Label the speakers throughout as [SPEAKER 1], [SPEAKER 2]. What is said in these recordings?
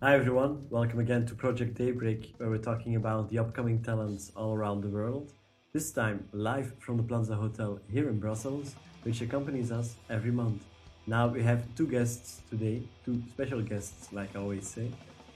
[SPEAKER 1] Hi everyone, welcome again to Project Daybreak, where we're talking about the upcoming talents all around the world. This time live from the Plaza Hotel here in Brussels, which accompanies us every month. Now we have two guests today, two special guests, like I always say,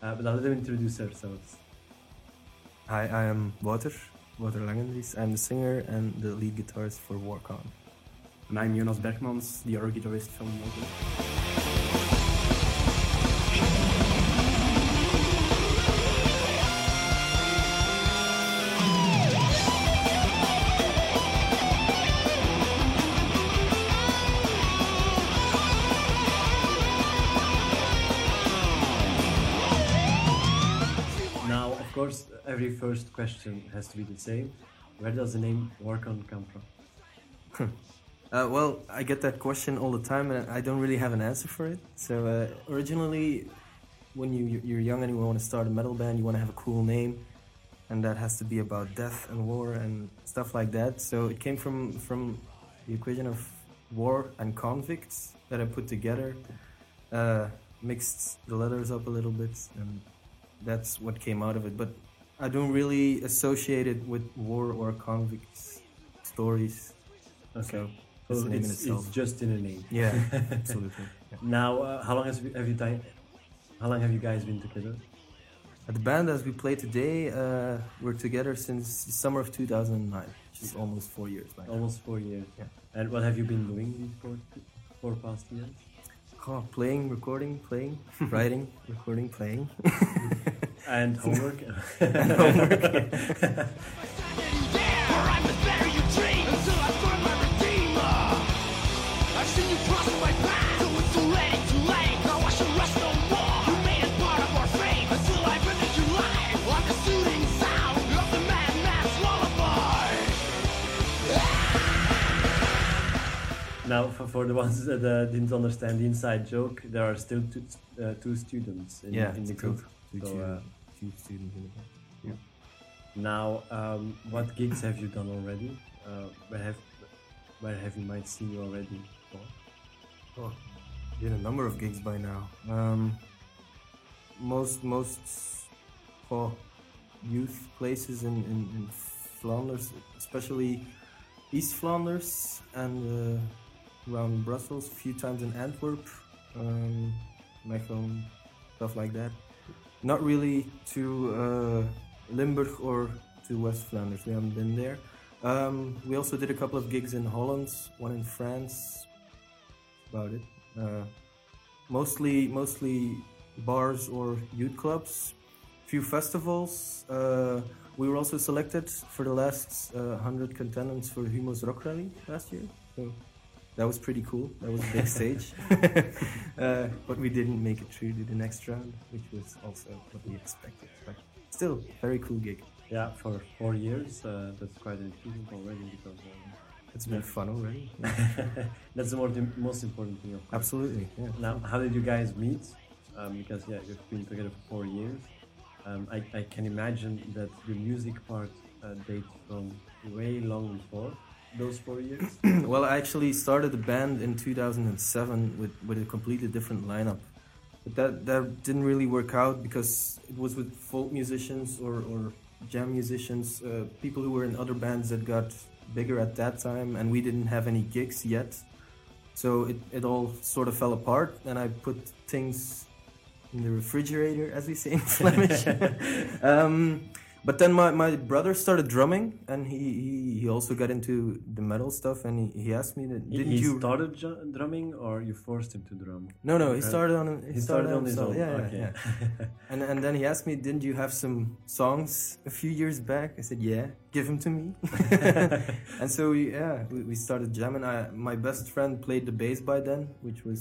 [SPEAKER 1] uh, but I'll let them introduce themselves.
[SPEAKER 2] Hi, I am Wouter, Wouter Langendries. I'm the singer and the lead guitarist for Warckon.
[SPEAKER 3] And I'm Jonas Bergmans, the other guitarist from
[SPEAKER 1] every first question has to be the same. Where does the name Warckon come from?
[SPEAKER 2] Uh, well, I get that question all the time, and I don't really have an answer for it. So uh, originally, when you you're young and you want to start a metal band, you want to have a cool name, and that has to be about death and war and stuff like that. So it came from from the equation of war and convicts that I put together, uh, mixed the letters up a little bit, and that's what came out of it. But I don't really associate it with war or convicts stories.
[SPEAKER 1] Okay.
[SPEAKER 2] So it's
[SPEAKER 1] So
[SPEAKER 2] the in
[SPEAKER 1] it's, it's just in a name.
[SPEAKER 2] Yeah, absolutely. Yeah.
[SPEAKER 1] Now, uh, how long has have you How long have you guys been together?
[SPEAKER 2] At the band as we play today, uh, we're together since the summer of 2009, which is almost four years by now.
[SPEAKER 1] Almost four years.
[SPEAKER 2] Yeah.
[SPEAKER 1] And what have you been doing these four, four past years?
[SPEAKER 2] Oh, playing, recording, playing, writing, recording, playing.
[SPEAKER 1] And homework.
[SPEAKER 2] And homework.
[SPEAKER 4] Where I must better your dream until I find my redeemer. I've seen you cross my path, so it's too late, too late. Now I should rest no more. You made it part of our fate until I ended your life. On the soothing sound of the madman's lullaby.
[SPEAKER 1] now, for, for the ones that uh, didn't understand the inside joke, there are still two, uh, two students in,
[SPEAKER 2] yeah,
[SPEAKER 1] in the group.
[SPEAKER 2] Two,
[SPEAKER 1] So, uh,
[SPEAKER 2] two students in the band.
[SPEAKER 1] Now, um, what gigs have you done already? Uh, where have where have you might see you already? For?
[SPEAKER 2] Oh, did a number of gigs by now. Um, most most oh, youth places in, in, in Flanders, especially East Flanders and uh, around Brussels. A few times in Antwerp, um, Mechelen, stuff like that. Not really to uh, Limburg or to West Flanders. We haven't been there. Um, we also did a couple of gigs in Holland, one in France, about it. Uh, mostly, mostly bars or youth clubs. Few festivals. Uh, we were also selected for the last uh, hundred contenders for Humo's Rock Rally last year. So that was pretty cool. That was a big stage. uh, but we didn't make it through to the next round, which was also what we expected. But still, very cool gig.
[SPEAKER 1] Yeah, for four years. Uh, that's quite an achievement already because um,
[SPEAKER 2] It's been fun already.
[SPEAKER 1] that's the more, the most important thing. Of course.
[SPEAKER 2] Absolutely. Yeah.
[SPEAKER 1] Now, how did you guys meet? Um, because yeah, you've been together for four years. Um, I, I can imagine that the music part uh, dates from way long before those four years.
[SPEAKER 2] well, I actually started the band in 2007 with, with a completely different lineup. But that, that didn't really work out because it was with folk musicians or, or jam musicians, uh, people who were in other bands that got bigger at that time, and we didn't have any gigs yet. So it, it all sort of fell apart, and I put things in the refrigerator, as we say in Flemish. um, but then my, my brother started drumming, and he, he, he also got into the metal stuff, and he, he asked me that didn't
[SPEAKER 1] he
[SPEAKER 2] you
[SPEAKER 1] started drumming, or you forced him to drum?
[SPEAKER 2] no no he started on he,
[SPEAKER 1] He started on his own.
[SPEAKER 2] yeah, yeah,
[SPEAKER 1] okay.
[SPEAKER 2] yeah. and and then he asked me didn't you have some songs a few years back I said yeah give them to me and so we, yeah we, we started jamming I, my best friend played the bass by then which was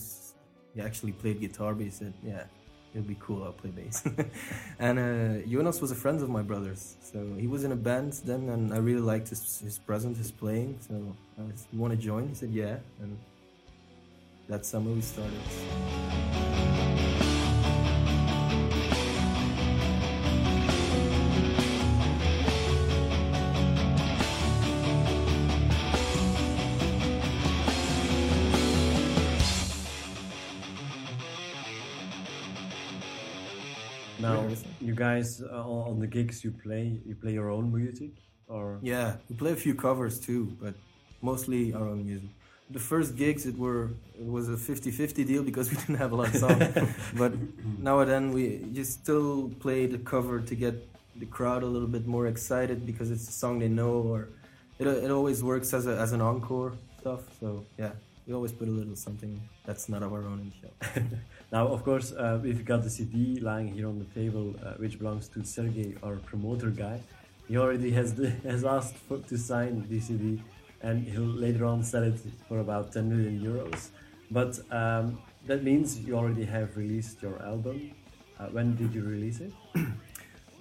[SPEAKER 2] he actually played guitar but he said yeah it'll be cool I'll play bass. And uh, Jonas was a friend of my brother's so he was in a band then and I really liked his, his presence his playing so I was, you want to join he said yeah and that summer we started
[SPEAKER 1] Now, you guys uh, on the gigs you play, you play your own music, or
[SPEAKER 2] Yeah, we play a few covers too, but mostly our own music. The first gigs it were it was a 50-50 deal because we didn't have a lot of songs. but now and then we just still play the cover to get the crowd a little bit more excited because it's a song they know or it, it always works as a, as an encore stuff. So yeah, we always put a little something that's not of our own in the show.
[SPEAKER 1] now, of course, uh, we've got the CD lying here on the table, uh, which belongs to Sergey, our promoter guy. He already has the, has asked for, to sign the CD, and he'll later on sell it for about 10 million euros. But um, that means you already have released your album. Uh, when did you release it?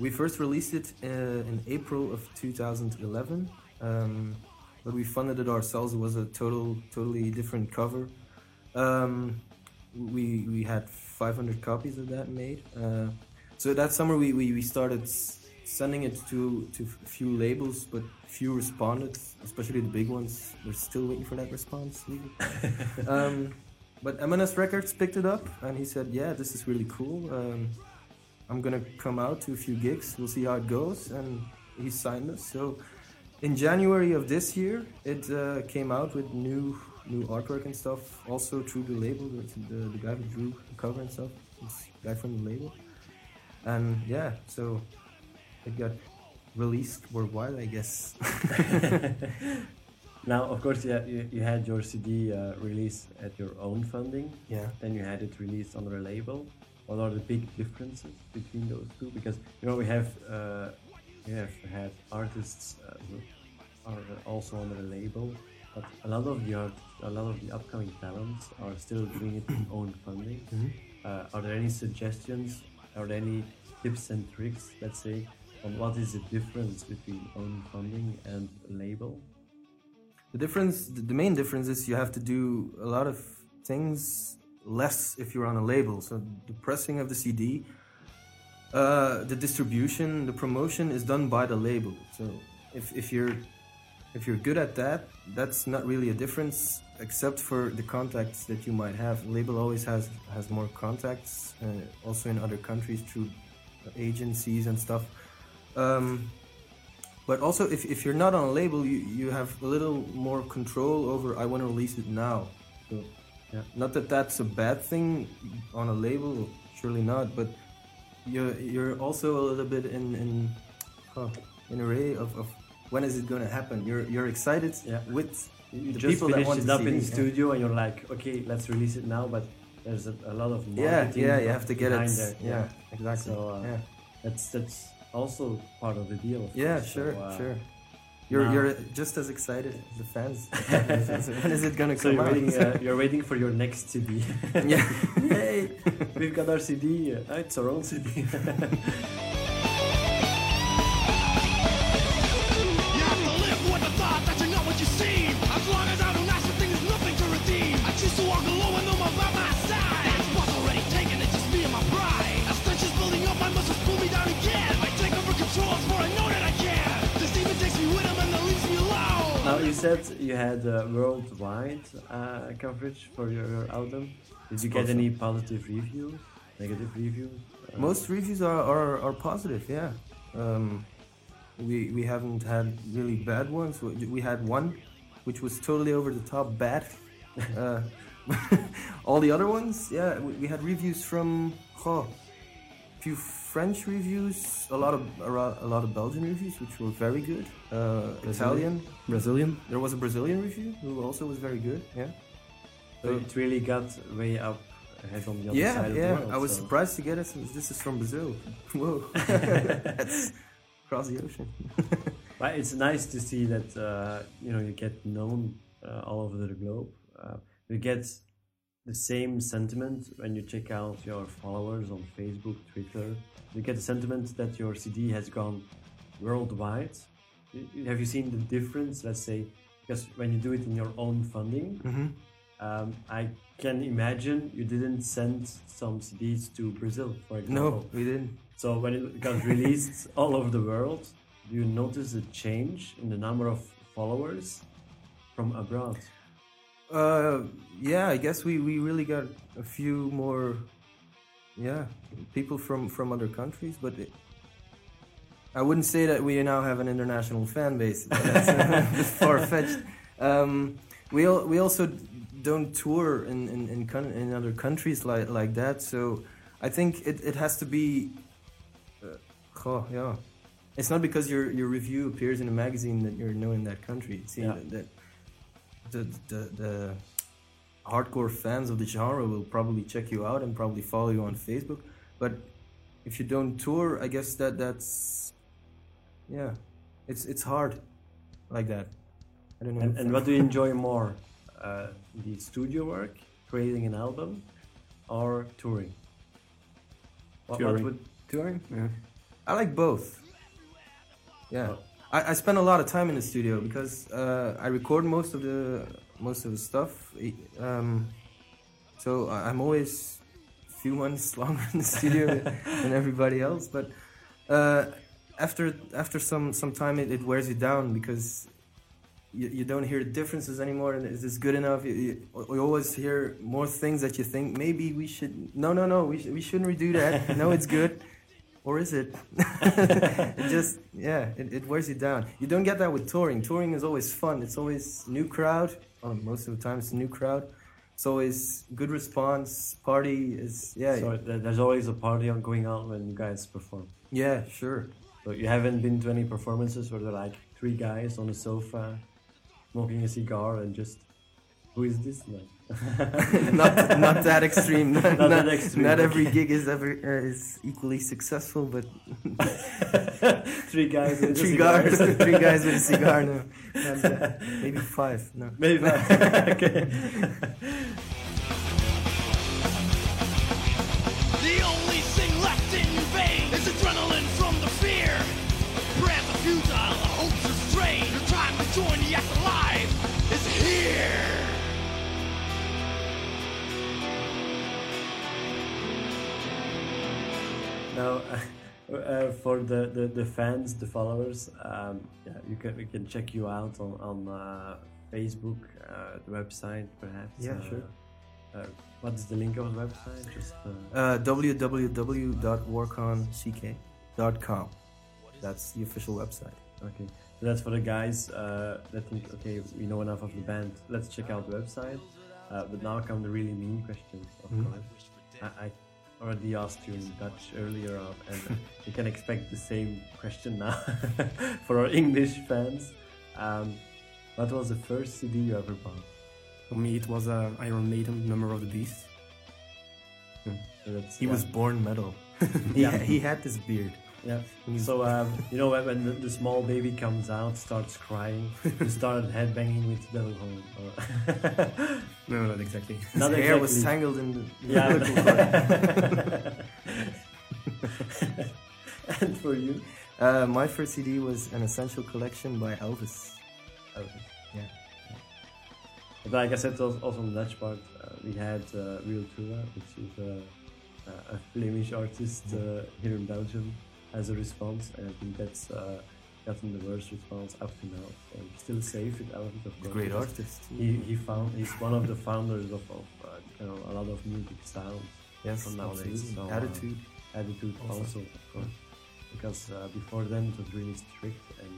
[SPEAKER 2] We first released it uh, in April of 2011, um, but we funded it ourselves. It was a total, totally different cover. Um, we we had 500 copies of that made. Uh, so that summer we, we, we started sending it to to a few labels, but few responded, especially the big ones. We're still waiting for that response. um, but M&S Records picked it up, and he said, "Yeah, this is really cool." Um, I'm gonna come out to a few gigs. We'll see how it goes, and he signed us. So in January of this year, it uh, came out with new new artwork and stuff. Also through the label, the, the, the guy who drew the cover and stuff, this guy from the label. And yeah, so it got released worldwide, I guess.
[SPEAKER 1] Now, of course, yeah, you, you had your CD uh, released at your own funding.
[SPEAKER 2] yeah.
[SPEAKER 1] then you had it released under a label. What are the big differences between those two? Because you know we have uh, we have had artists uh, who are also under a label, but a lot of the art, a lot of the upcoming talents are still doing it in own funding. Uh, are there any suggestions? Are there any tips and tricks? Let's say on what is the difference between own funding and label?
[SPEAKER 2] The difference, the the main difference is you have to do a lot of things less if you're on a label. So the pressing of the CD, uh, the distribution, the promotion is done by the label. So if, if you're if you're good at that, that's not really a difference, except for the contacts that you might have. Label always has has more contacts, uh, also in other countries through agencies and stuff. Um, but also, if, if you're not on a label, you, you have a little more control over. I want to release it now. So,
[SPEAKER 1] Yeah.
[SPEAKER 2] Not that that's a bad thing on a label, surely not. But you're you're also a little bit in in huh, in array of, of when is it going to happen. You're you're excited
[SPEAKER 1] Yeah.
[SPEAKER 2] with
[SPEAKER 1] You
[SPEAKER 2] the people that want
[SPEAKER 1] it
[SPEAKER 2] to
[SPEAKER 1] up
[SPEAKER 2] see
[SPEAKER 1] in
[SPEAKER 2] it,
[SPEAKER 1] the
[SPEAKER 2] yeah.
[SPEAKER 1] studio, and you're like, okay, let's release it now. But there's a, a lot of
[SPEAKER 2] yeah
[SPEAKER 1] marketing
[SPEAKER 2] yeah you have to get it
[SPEAKER 1] there.
[SPEAKER 2] yeah, exactly
[SPEAKER 1] So, uh,
[SPEAKER 2] yeah
[SPEAKER 1] That's that's also part of the deal. of
[SPEAKER 2] yeah
[SPEAKER 1] course.
[SPEAKER 2] sure
[SPEAKER 1] So, uh,
[SPEAKER 2] sure. You're,
[SPEAKER 1] now-
[SPEAKER 2] you're just as excited as the fans. when is it gonna
[SPEAKER 1] So
[SPEAKER 2] come
[SPEAKER 1] you're
[SPEAKER 2] out?
[SPEAKER 1] waiting, uh, you're waiting for your next CD.
[SPEAKER 2] yeah.
[SPEAKER 1] Yay! We've got our CD. Uh, it's our own CD.
[SPEAKER 4] You
[SPEAKER 1] had uh, worldwide uh, coverage for your, album. Did you get any positive reviews? Negative reviews? Uh,
[SPEAKER 2] Most reviews are, are, are positive, yeah. Um, we, we haven't had really bad ones. We, had one which was totally over the top bad. Uh, all the other ones, yeah, we, we had reviews from oh, few French reviews, a lot of a lot of Belgian reviews, which were very good. Uh, Italian,
[SPEAKER 3] Brazilian.
[SPEAKER 2] there was a Brazilian review who also was very good. Yeah.
[SPEAKER 1] So it really got way up ahead on the other
[SPEAKER 2] yeah,
[SPEAKER 1] side of
[SPEAKER 2] yeah.
[SPEAKER 1] the world.
[SPEAKER 2] I was
[SPEAKER 1] so-
[SPEAKER 2] surprised to get it. since This is from Brazil. Whoa, that's across the ocean.
[SPEAKER 1] But it's nice to see that uh, you know you get known uh, all over the globe. Uh, you get the same sentiment when you check out your followers on Facebook, Twitter. You get the sentiment that your CD has gone worldwide. Have you seen the difference? Let's say because when you do it in your own funding,
[SPEAKER 2] Mm-hmm.
[SPEAKER 1] um, I can imagine you didn't send some CDs to Brazil, for example.
[SPEAKER 2] No, we didn't.
[SPEAKER 1] So when it got released all over the world, do you notice a change in the number of followers from abroad?
[SPEAKER 2] Uh, yeah, I guess we, we really got a few more yeah, people from from other countries, but it, I wouldn't say that we now have an international fan base. That's far fetched. Um, we al- we also don't tour in in in, coun- in other countries like like that. So I think it, it has to be. Uh, oh, yeah, it's not because your your review appears in a magazine that you're known in that country. See
[SPEAKER 1] Yeah.
[SPEAKER 2] that, that the, the the hardcore fans of the genre will probably check you out and probably follow you on Facebook. But if you don't tour, I guess that that's yeah, it's it's hard like that. I don't know.
[SPEAKER 1] And, and what do you enjoy more? Uh, the studio work, creating an album, or touring? What, what
[SPEAKER 3] Touring.
[SPEAKER 1] would
[SPEAKER 3] Touring? Yeah.
[SPEAKER 2] I like both. Yeah,
[SPEAKER 1] Oh.
[SPEAKER 2] I, I spend a lot of time in the studio because uh, I record most of the most of the stuff. Um, so I'm always a few months longer in the studio than everybody else. But uh, after after some some time, it, it wears you down because you, you don't hear differences anymore. And is this good enough? You, you, you always hear more things that you think maybe we should. No, no, no. We sh- we shouldn't redo that. no, it's good. Or is it? it just yeah, it, it wears you down. You don't get that with touring. Touring is always fun. It's always new crowd. Well, most of the time it's a new crowd. It's always good response. Party is yeah,
[SPEAKER 1] So there's always a party on going on when you guys perform.
[SPEAKER 2] yeah, sure.
[SPEAKER 1] But you haven't been to any performances where they're like three guys on a sofa, smoking a cigar, and just who is this man?
[SPEAKER 2] not not that extreme. Not,
[SPEAKER 1] Not
[SPEAKER 2] not,
[SPEAKER 1] that extreme,
[SPEAKER 2] not every
[SPEAKER 1] okay.
[SPEAKER 2] gig is ever uh, is equally successful, but
[SPEAKER 1] three guys. with
[SPEAKER 2] three guys, three guys with a cigar. No, Not that. maybe five. No.
[SPEAKER 1] Maybe. okay.
[SPEAKER 4] The only
[SPEAKER 1] Now, uh, for the, the, the fans, the followers, um, yeah, you can we can check you out on on uh, Facebook, uh, the website, perhaps.
[SPEAKER 2] Yeah,
[SPEAKER 1] uh,
[SPEAKER 2] sure.
[SPEAKER 1] Uh, what's the link of the website? Just uh,
[SPEAKER 2] Uh, www.warckon.com. That's the official website.
[SPEAKER 1] okay. So that's for the guys uh, that think, okay, we know enough of the band. Let's check out the website. Uh, but now come the really mean questions, of
[SPEAKER 2] Mhm.
[SPEAKER 1] course. I, I already asked you in Dutch earlier, on, and you can expect the same question now for our English fans. Um, what was the first CD you ever bought?
[SPEAKER 3] For me, it was uh, Iron Maiden, Number of the Beast.
[SPEAKER 1] So
[SPEAKER 2] He
[SPEAKER 1] yeah.
[SPEAKER 2] was born metal.
[SPEAKER 1] Yeah.
[SPEAKER 2] he had this beard.
[SPEAKER 1] Yeah. So um, you know when, the, the small baby comes out, starts crying, you started headbanging with Devil Horn. Or
[SPEAKER 3] No, not exactly.
[SPEAKER 2] His
[SPEAKER 1] Not
[SPEAKER 2] hair was tangled in the
[SPEAKER 1] yeah. and for you,
[SPEAKER 2] Uh, my first CD was an essential collection by Elvis.
[SPEAKER 1] Okay.
[SPEAKER 2] Yeah.
[SPEAKER 1] But like I said, also on the Dutch part, uh, we had uh, Will Tura, which is uh, uh, a Flemish artist uh, here in Belgium, as a response, and I think that's uh, gotten the worst response up to now. So still safe with Elvis, of course.
[SPEAKER 2] great artist.
[SPEAKER 1] He, he found he's one of the founders of, of uh, you know, a lot of music styles.
[SPEAKER 2] yes,
[SPEAKER 1] from nowadays, so, uh,
[SPEAKER 2] Attitude.
[SPEAKER 1] Attitude
[SPEAKER 2] Also.
[SPEAKER 1] also, of course, because uh, before then it was really strict and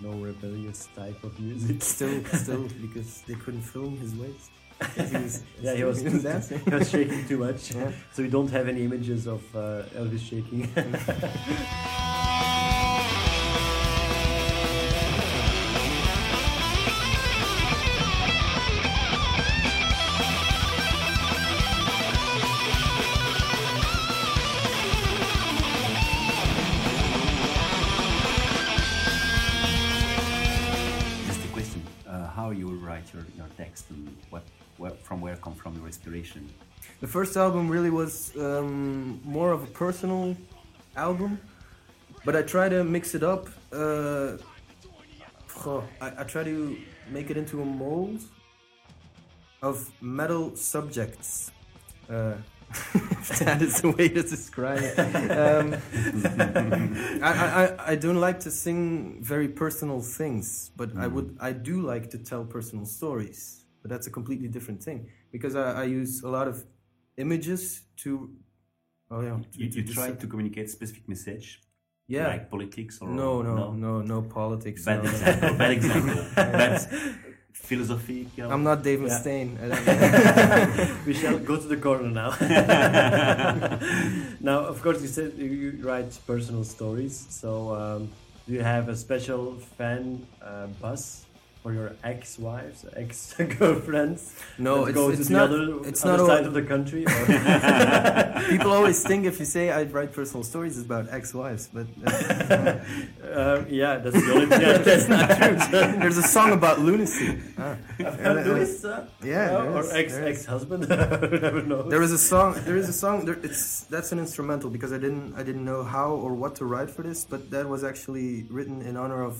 [SPEAKER 1] no rebellious type of music.
[SPEAKER 2] Still, still, because they couldn't film his waist. He
[SPEAKER 1] Yeah, he was,
[SPEAKER 2] dancing.
[SPEAKER 1] he was shaking too much.
[SPEAKER 2] Yeah.
[SPEAKER 1] So we don't have any images of uh, Elvis shaking.
[SPEAKER 5] Just a question: uh, How you write your, your text and what, where, from where come from your inspiration?
[SPEAKER 2] The first album really was um, more of a personal album, but I try to mix it up. Uh, I, I try to make it into a mold of metal subjects. Uh, that is the way to describe it. Um, I, I, I- I don't like to sing very personal things, but I would I do like to tell personal stories. But that's a completely different thing because I, I use a lot of images to Oh yeah.
[SPEAKER 5] You, you
[SPEAKER 2] Just-
[SPEAKER 5] try to communicate specific message,
[SPEAKER 2] Yeah.
[SPEAKER 5] like politics or
[SPEAKER 2] no, no, no, no, politics.
[SPEAKER 5] Bad
[SPEAKER 2] no.
[SPEAKER 5] example. Bad example. Bad philosophy. You know?
[SPEAKER 2] I'm not David
[SPEAKER 1] Yeah.
[SPEAKER 2] Stain.
[SPEAKER 1] We shall go to the corner now. now, of course, you said you, you write personal stories. So, um, do you have a special fan uh, bus for your ex-wives, ex-girlfriends?
[SPEAKER 2] no, it's,
[SPEAKER 1] go
[SPEAKER 2] it's
[SPEAKER 1] to
[SPEAKER 2] not.
[SPEAKER 1] the other,
[SPEAKER 2] it's
[SPEAKER 1] other
[SPEAKER 2] not.
[SPEAKER 1] side of the country. Or
[SPEAKER 2] People always think if you say I write personal stories, it's about ex-wives, but uh,
[SPEAKER 1] um, yeah, that's the only thing. I
[SPEAKER 2] that's not true. There's a song about lunacy. Ah.
[SPEAKER 1] Louis, uh,
[SPEAKER 2] Yeah, there
[SPEAKER 1] or
[SPEAKER 2] is,
[SPEAKER 1] ex
[SPEAKER 2] ex
[SPEAKER 1] husband. Never know.
[SPEAKER 2] There is a song. There is a song. There, it's that's an instrumental because I didn't I didn't know how or what to write for this, but that was actually written in honor of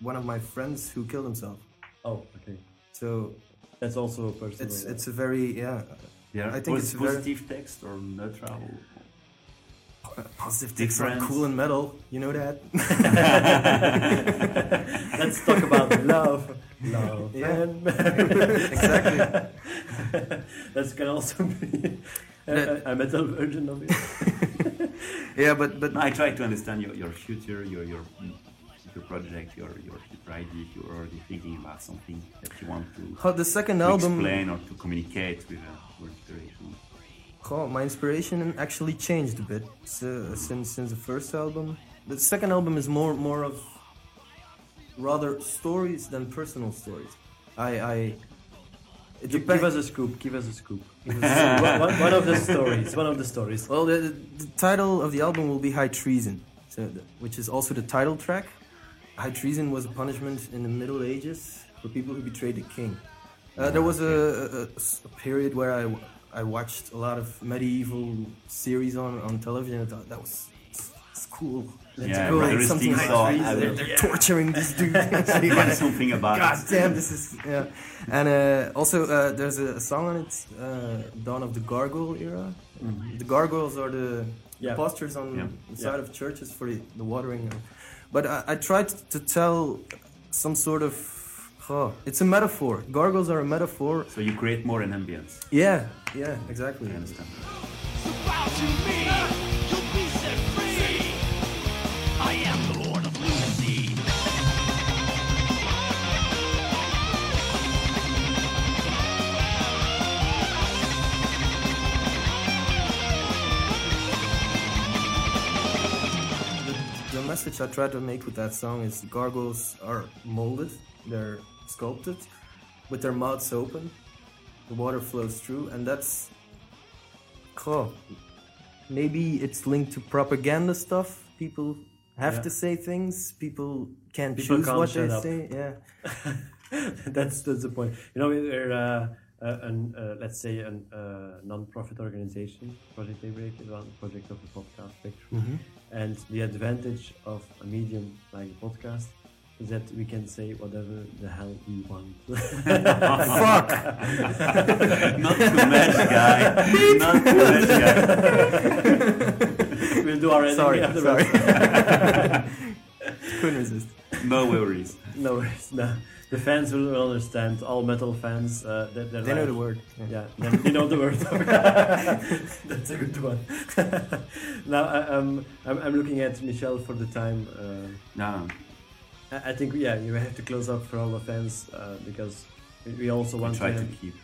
[SPEAKER 2] one of my friends who killed himself.
[SPEAKER 1] Oh, okay.
[SPEAKER 2] So
[SPEAKER 1] That's also a personal.
[SPEAKER 2] it's it's a very yeah
[SPEAKER 5] Yeah.
[SPEAKER 2] I think
[SPEAKER 5] Pos-
[SPEAKER 2] it's very-
[SPEAKER 5] positive text or neutral.
[SPEAKER 2] positive text on
[SPEAKER 5] Difference.
[SPEAKER 2] cool and metal. You know that?
[SPEAKER 1] Let's talk about love. Love.
[SPEAKER 2] Yeah.
[SPEAKER 1] and
[SPEAKER 2] exactly.
[SPEAKER 1] that can also be a, a, a metal version of it.
[SPEAKER 2] Yeah, but but
[SPEAKER 5] No, I try to understand your, your future, your your your project, your your future idea. If you're already thinking about something that you want to,
[SPEAKER 2] how the second
[SPEAKER 5] to
[SPEAKER 2] album.
[SPEAKER 5] explain or to communicate with a with inspiration.
[SPEAKER 2] Oh, my inspiration actually changed a bit so, since since the first album. The second album is more more of rather stories than personal stories. I I it
[SPEAKER 1] Give,
[SPEAKER 2] depends.
[SPEAKER 1] give us a scoop. Give us a scoop. Give one, one- one of the stories. One of the stories.
[SPEAKER 2] well, the, the title of the album will be High Treason, so the, which is also the title track. High treason was a punishment in the Middle Ages for people who betrayed the king. Uh, there was a period where I, I watched a lot of medieval series on, on television. I thought that was it's, cool.
[SPEAKER 5] Yeah,
[SPEAKER 2] It's
[SPEAKER 5] is
[SPEAKER 2] something
[SPEAKER 5] things
[SPEAKER 2] high
[SPEAKER 5] so-
[SPEAKER 2] treason. They're, they're torturing this dude.
[SPEAKER 5] Something about
[SPEAKER 2] God
[SPEAKER 5] it.
[SPEAKER 2] damn, this is yeah. And uh, also, uh, there's a, a song on it, uh, Dawn of the Gargoyle era. The gargoyles are the
[SPEAKER 1] Yeah.
[SPEAKER 2] imposters on
[SPEAKER 5] Yeah.
[SPEAKER 2] the side of churches for the, the watering. But I, I tried to tell some sort of. Oh, it's a metaphor. Gargoyles are a metaphor.
[SPEAKER 5] So you create more an ambience.
[SPEAKER 2] Yeah, yeah, exactly.
[SPEAKER 5] I understand.
[SPEAKER 4] The
[SPEAKER 2] message I try to make with that song is gargoyles are molded, they're sculpted, with their mouths open. The water flows through, and that's. Oh, maybe it's linked to propaganda stuff. People have
[SPEAKER 1] Yeah.
[SPEAKER 2] to say things. People can't
[SPEAKER 1] People
[SPEAKER 2] choose
[SPEAKER 1] can't
[SPEAKER 2] what they
[SPEAKER 1] up.
[SPEAKER 2] say. Yeah.
[SPEAKER 1] that's that's the point. You know, they're. uh, uh, an, uh, let's say a uh, non-profit organization. Project Daybreak is one project of the podcast Spectrum.
[SPEAKER 2] Mm-hmm.
[SPEAKER 1] And the advantage of a medium like a podcast is that we can say whatever the hell we want.
[SPEAKER 2] Fuck.
[SPEAKER 5] Not too much, guy. Not too much, guy.
[SPEAKER 1] we'll do our editing
[SPEAKER 2] sorry,
[SPEAKER 1] afterwards.
[SPEAKER 2] sorry. Couldn't resist.
[SPEAKER 5] No worries.
[SPEAKER 1] No worries. No. The fans will understand. All metal fans, uh, that they're
[SPEAKER 2] They know the word. Yeah.
[SPEAKER 1] Yeah, they, they know the word. That's a good one. now, I, um, I'm, I'm looking at Michelle for the time. Uh,
[SPEAKER 5] No,
[SPEAKER 1] I, I think, yeah, you have to close up for all the fans uh, because we, we also
[SPEAKER 5] we
[SPEAKER 1] want
[SPEAKER 5] try
[SPEAKER 1] to
[SPEAKER 5] to keep.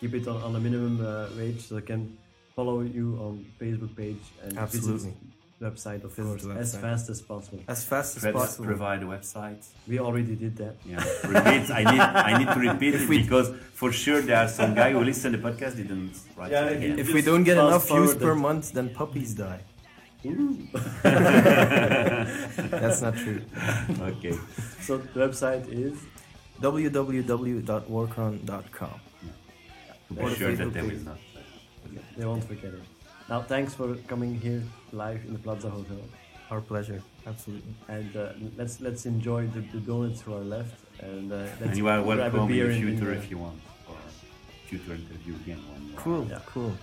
[SPEAKER 1] keep it on, on a minimum uh, wage so they can follow you on Facebook page and
[SPEAKER 2] Absolutely.
[SPEAKER 1] visit website, of
[SPEAKER 2] Visit
[SPEAKER 1] course,
[SPEAKER 2] the
[SPEAKER 1] as fast as possible.
[SPEAKER 2] As fast as
[SPEAKER 5] Let's
[SPEAKER 2] possible.
[SPEAKER 5] provide a website.
[SPEAKER 1] We already did that.
[SPEAKER 5] Yeah, repeat. I need I need to repeat it because for sure there are some guy who listen to the podcast didn't write
[SPEAKER 1] Yeah,
[SPEAKER 5] it.
[SPEAKER 1] if-
[SPEAKER 2] If we don't get enough views per month, then puppies die. That's not true.
[SPEAKER 5] okay.
[SPEAKER 1] So the website is
[SPEAKER 2] www.warckon.com.
[SPEAKER 5] To
[SPEAKER 2] Or
[SPEAKER 5] be sure that
[SPEAKER 2] they
[SPEAKER 5] will not.
[SPEAKER 1] They won't forget it. Now, thanks for coming here live in the Plaza Hotel,
[SPEAKER 2] Our pleasure. Absolutely.
[SPEAKER 1] and uh, let's let's enjoy the, the donuts who are left, and uh, let's
[SPEAKER 5] And you are
[SPEAKER 1] grab
[SPEAKER 5] welcome in
[SPEAKER 1] beer
[SPEAKER 5] the
[SPEAKER 1] in- in
[SPEAKER 5] future if you want, or future interview again. When you
[SPEAKER 2] Cool.
[SPEAKER 1] Yeah.
[SPEAKER 2] Cool.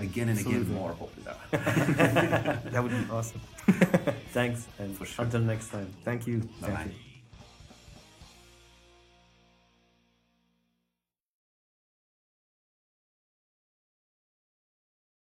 [SPEAKER 5] Again and again more popular.
[SPEAKER 2] That would be awesome.
[SPEAKER 1] Thanks, and
[SPEAKER 5] For sure.
[SPEAKER 1] until next time.
[SPEAKER 2] Thank you.
[SPEAKER 5] Bye
[SPEAKER 2] Thank
[SPEAKER 5] bye.
[SPEAKER 2] you.